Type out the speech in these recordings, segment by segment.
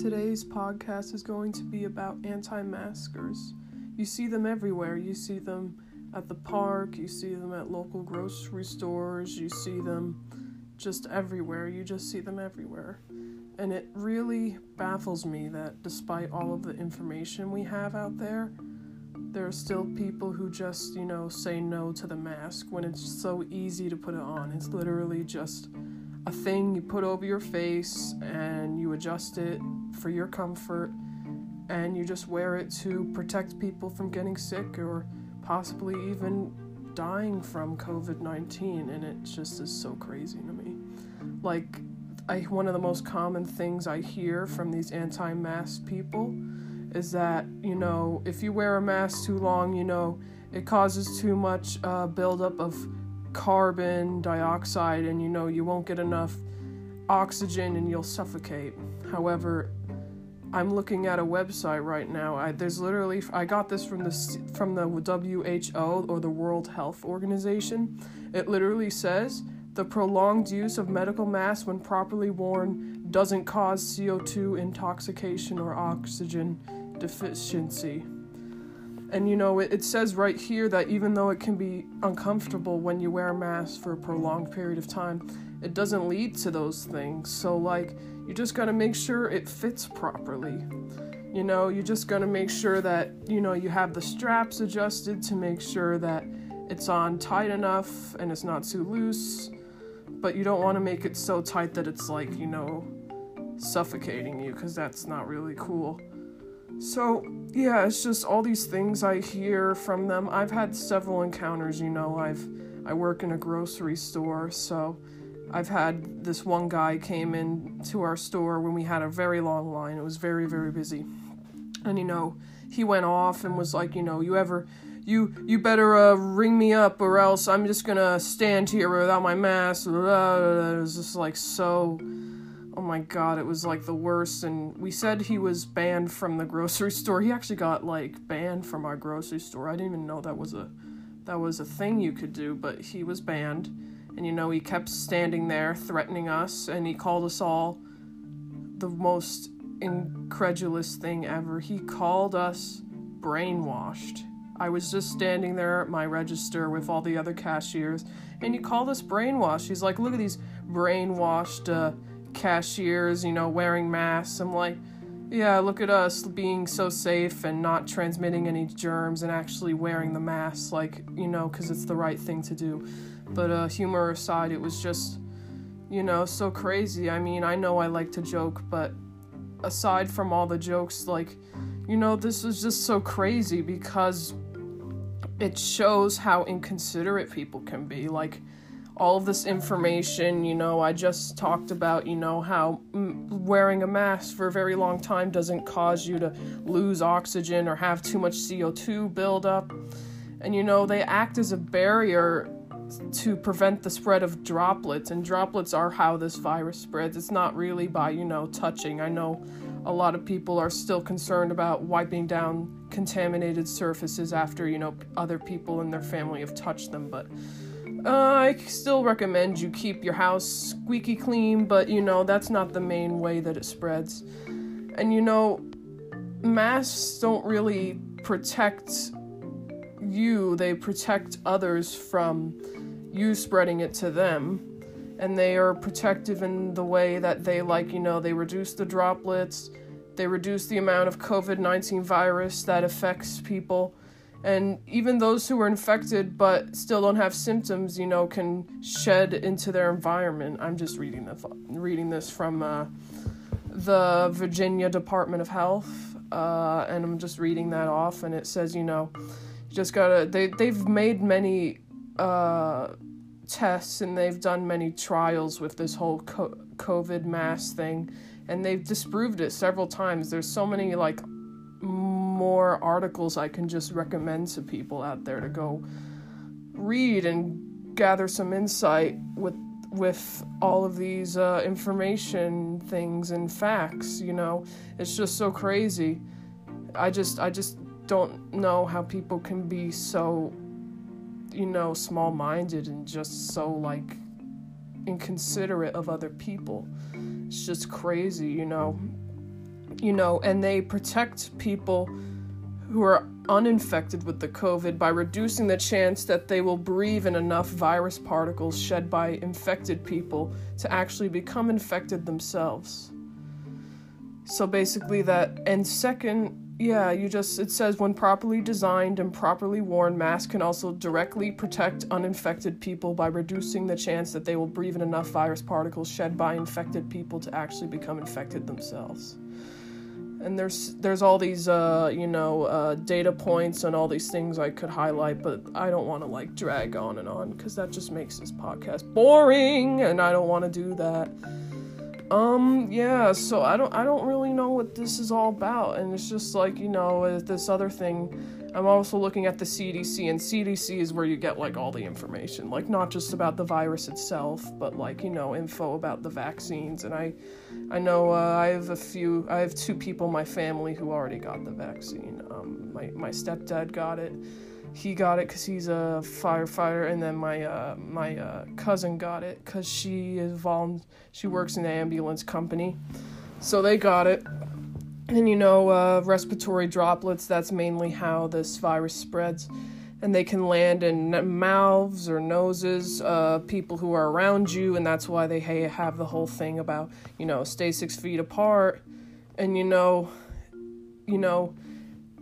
Today's podcast is going to be about anti maskers. You see them everywhere. You see them at the park, you see them at local grocery stores, you see them just everywhere. You just see them everywhere. And it really baffles me that despite all of the information we have out there, there are still people who just, you know, say no to the mask when it's so easy to put it on. It's literally just a thing you put over your face and you adjust it for your comfort and you just wear it to protect people from getting sick or possibly even dying from COVID 19. And it just is so crazy to me. Like, I, one of the most common things I hear from these anti mask people is that, you know, if you wear a mask too long, you know, it causes too much uh, buildup of carbon dioxide and, you know, you won't get enough oxygen and you'll suffocate. However, I'm looking at a website right now. I, there's literally I got this from the from the WHO or the World Health Organization. It literally says the prolonged use of medical masks when properly worn doesn't cause CO2 intoxication or oxygen deficiency. And you know, it, it says right here that even though it can be uncomfortable when you wear a mask for a prolonged period of time, it doesn't lead to those things. So, like, you just gotta make sure it fits properly. You know, you just gotta make sure that, you know, you have the straps adjusted to make sure that it's on tight enough and it's not too loose but you don't want to make it so tight that it's like, you know, suffocating you because that's not really cool. So, yeah, it's just all these things I hear from them. I've had several encounters, you know. I've I work in a grocery store, so I've had this one guy came in to our store when we had a very long line. It was very very busy. And you know, he went off and was like, you know, you ever you you better uh, ring me up or else I'm just gonna stand here without my mask. It was just like so. Oh my god, it was like the worst. And we said he was banned from the grocery store. He actually got like banned from our grocery store. I didn't even know that was a that was a thing you could do, but he was banned. And you know, he kept standing there threatening us, and he called us all the most incredulous thing ever. He called us brainwashed I was just standing there at my register with all the other cashiers, and he called us brainwashed. He's like, look at these brainwashed uh, cashiers, you know, wearing masks. I'm like, yeah, look at us being so safe and not transmitting any germs and actually wearing the mask, like, you know, because it's the right thing to do. But uh, humor aside, it was just, you know, so crazy. I mean, I know I like to joke, but aside from all the jokes, like, you know, this was just so crazy because it shows how inconsiderate people can be. Like, all of this information, you know, I just talked about, you know, how m- wearing a mask for a very long time doesn't cause you to lose oxygen or have too much CO2 buildup. And, you know, they act as a barrier to prevent the spread of droplets, and droplets are how this virus spreads. It's not really by, you know, touching. I know a lot of people are still concerned about wiping down contaminated surfaces after you know other people in their family have touched them but uh, I still recommend you keep your house squeaky clean, but you know, that's not the main way that it spreads. And you know, masks don't really protect you, they protect others from you spreading it to them. And they are protective in the way that they like you know they reduce the droplets they reduce the amount of covid-19 virus that affects people. And even those who are infected but still don't have symptoms you know can shed into their environment. I'm just reading this reading this from uh, the virginia department of health uh, and i'm just reading that off and it says you know just gotta they, they've made many uh, tests and they've done many trials with this whole COVID mask thing, and they've disproved it several times. There's so many like more articles I can just recommend to people out there to go read and gather some insight with with all of these uh, information things and facts. You know, it's just so crazy. I just I just don't know how people can be so you know, small minded and just so like inconsiderate of other people. It's just crazy, you know. you know, and they protect people who are uninfected with the COVID by reducing the chance that they will breathe in enough virus particles shed by infected people to actually become infected themselves. So basically, that, and second, yeah, you just, it says when properly designed and properly worn, masks can also directly protect uninfected people by reducing the chance that they will breathe in enough virus particles shed by infected people to actually become infected themselves and there's there's all these uh, you know uh, data points and all these things I could highlight, but I don't want to like drag on and on because that just makes this podcast boring, and I don't want to do that. Um, yeah, so I don't I don't really know what this is all about, and it's just like you know this other thing I'm also looking at the CDC, and CDC is where you get like all the information, like not just about the virus itself, but like you know info about the vaccines. And I, I know uh, I have a few, I have two people in my family who already got the vaccine. Um, my my stepdad got it. He got it because he's a firefighter, and then my uh, my uh, cousin got it because she is vol- she works in the ambulance company, so they got it and you know, uh, respiratory droplets, that's mainly how this virus spreads. And they can land in mouths or noses, uh, people who are around you, and that's why they have the whole thing about, you know, stay six feet apart. And you know, you know,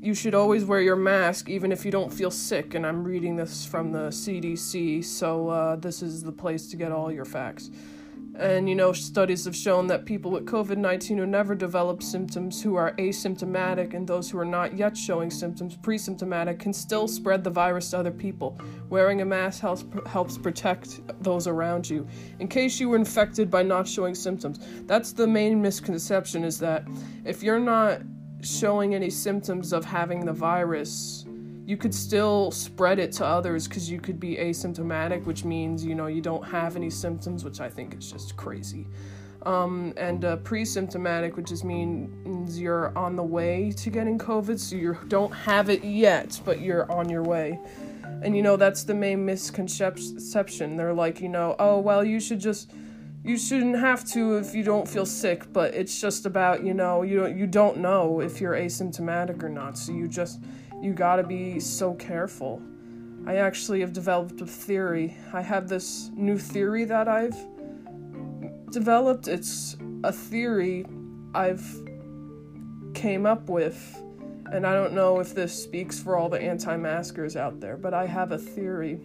you should always wear your mask even if you don't feel sick. And I'm reading this from the CDC, so uh, this is the place to get all your facts. And you know, studies have shown that people with COVID 19 who never develop symptoms, who are asymptomatic, and those who are not yet showing symptoms, pre symptomatic, can still spread the virus to other people. Wearing a mask helps, helps protect those around you. In case you were infected by not showing symptoms, that's the main misconception is that if you're not showing any symptoms of having the virus, you could still spread it to others because you could be asymptomatic, which means you know you don't have any symptoms, which I think is just crazy. Um, and uh, pre-symptomatic, which just means you're on the way to getting COVID, so you don't have it yet, but you're on your way. And you know that's the main misconception. They're like, you know, oh well, you should just you shouldn't have to if you don't feel sick, but it's just about you know you don't, you don't know if you're asymptomatic or not, so you just you gotta be so careful. I actually have developed a theory. I have this new theory that I've developed. It's a theory I've came up with, and I don't know if this speaks for all the anti-maskers out there, but I have a theory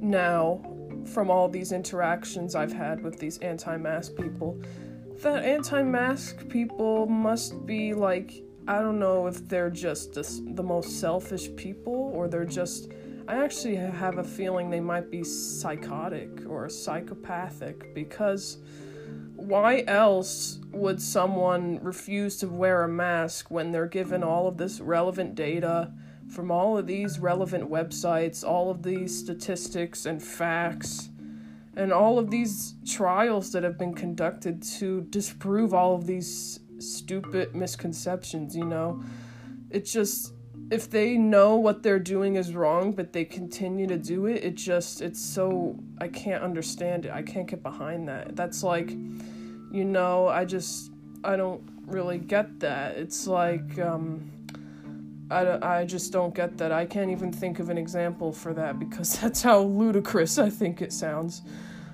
now from all these interactions I've had with these anti-mask people that anti-mask people must be like I don't know if they're just the most selfish people or they're just. I actually have a feeling they might be psychotic or psychopathic because why else would someone refuse to wear a mask when they're given all of this relevant data from all of these relevant websites, all of these statistics and facts, and all of these trials that have been conducted to disprove all of these stupid misconceptions, you know? It's just if they know what they're doing is wrong but they continue to do it, it just it's so I can't understand it. I can't get behind that. That's like you know, I just I don't really get that. It's like um I, I just don't get that. I can't even think of an example for that because that's how ludicrous I think it sounds.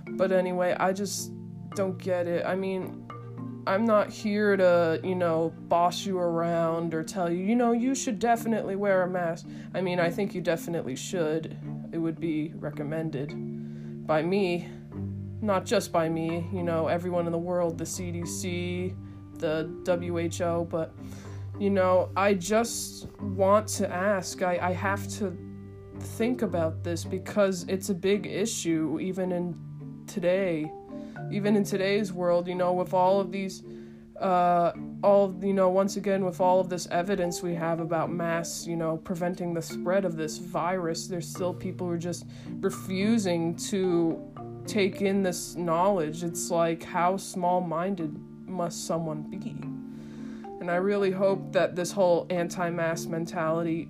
But anyway, I just don't get it. I mean, I'm not here to, you know, boss you around or tell you, you know, you should definitely wear a mask. I mean, I think you definitely should. It would be recommended by me, not just by me, you know, everyone in the world, the CDC, the WHO, but, you know, I just want to ask. I, I have to think about this because it's a big issue, even in today even in today's world, you know, with all of these, uh, all, you know, once again, with all of this evidence we have about mass, you know, preventing the spread of this virus, there's still people who are just refusing to take in this knowledge. It's like, how small minded must someone be? And I really hope that this whole anti mass mentality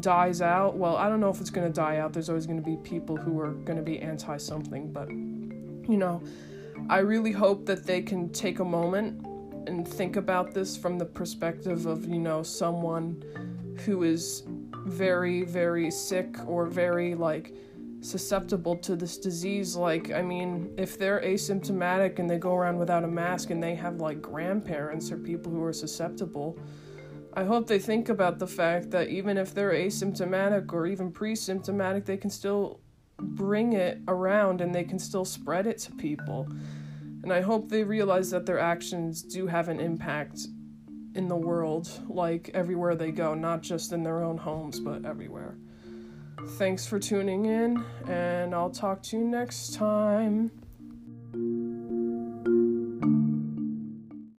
dies out. Well, I don't know if it's going to die out. There's always going to be people who are going to be anti something, but you know, I really hope that they can take a moment and think about this from the perspective of, you know, someone who is very, very sick or very like susceptible to this disease. Like, I mean, if they're asymptomatic and they go around without a mask and they have like grandparents or people who are susceptible, I hope they think about the fact that even if they're asymptomatic or even pre symptomatic, they can still bring it around and they can still spread it to people. And I hope they realize that their actions do have an impact in the world, like everywhere they go, not just in their own homes, but everywhere. Thanks for tuning in, and I'll talk to you next time.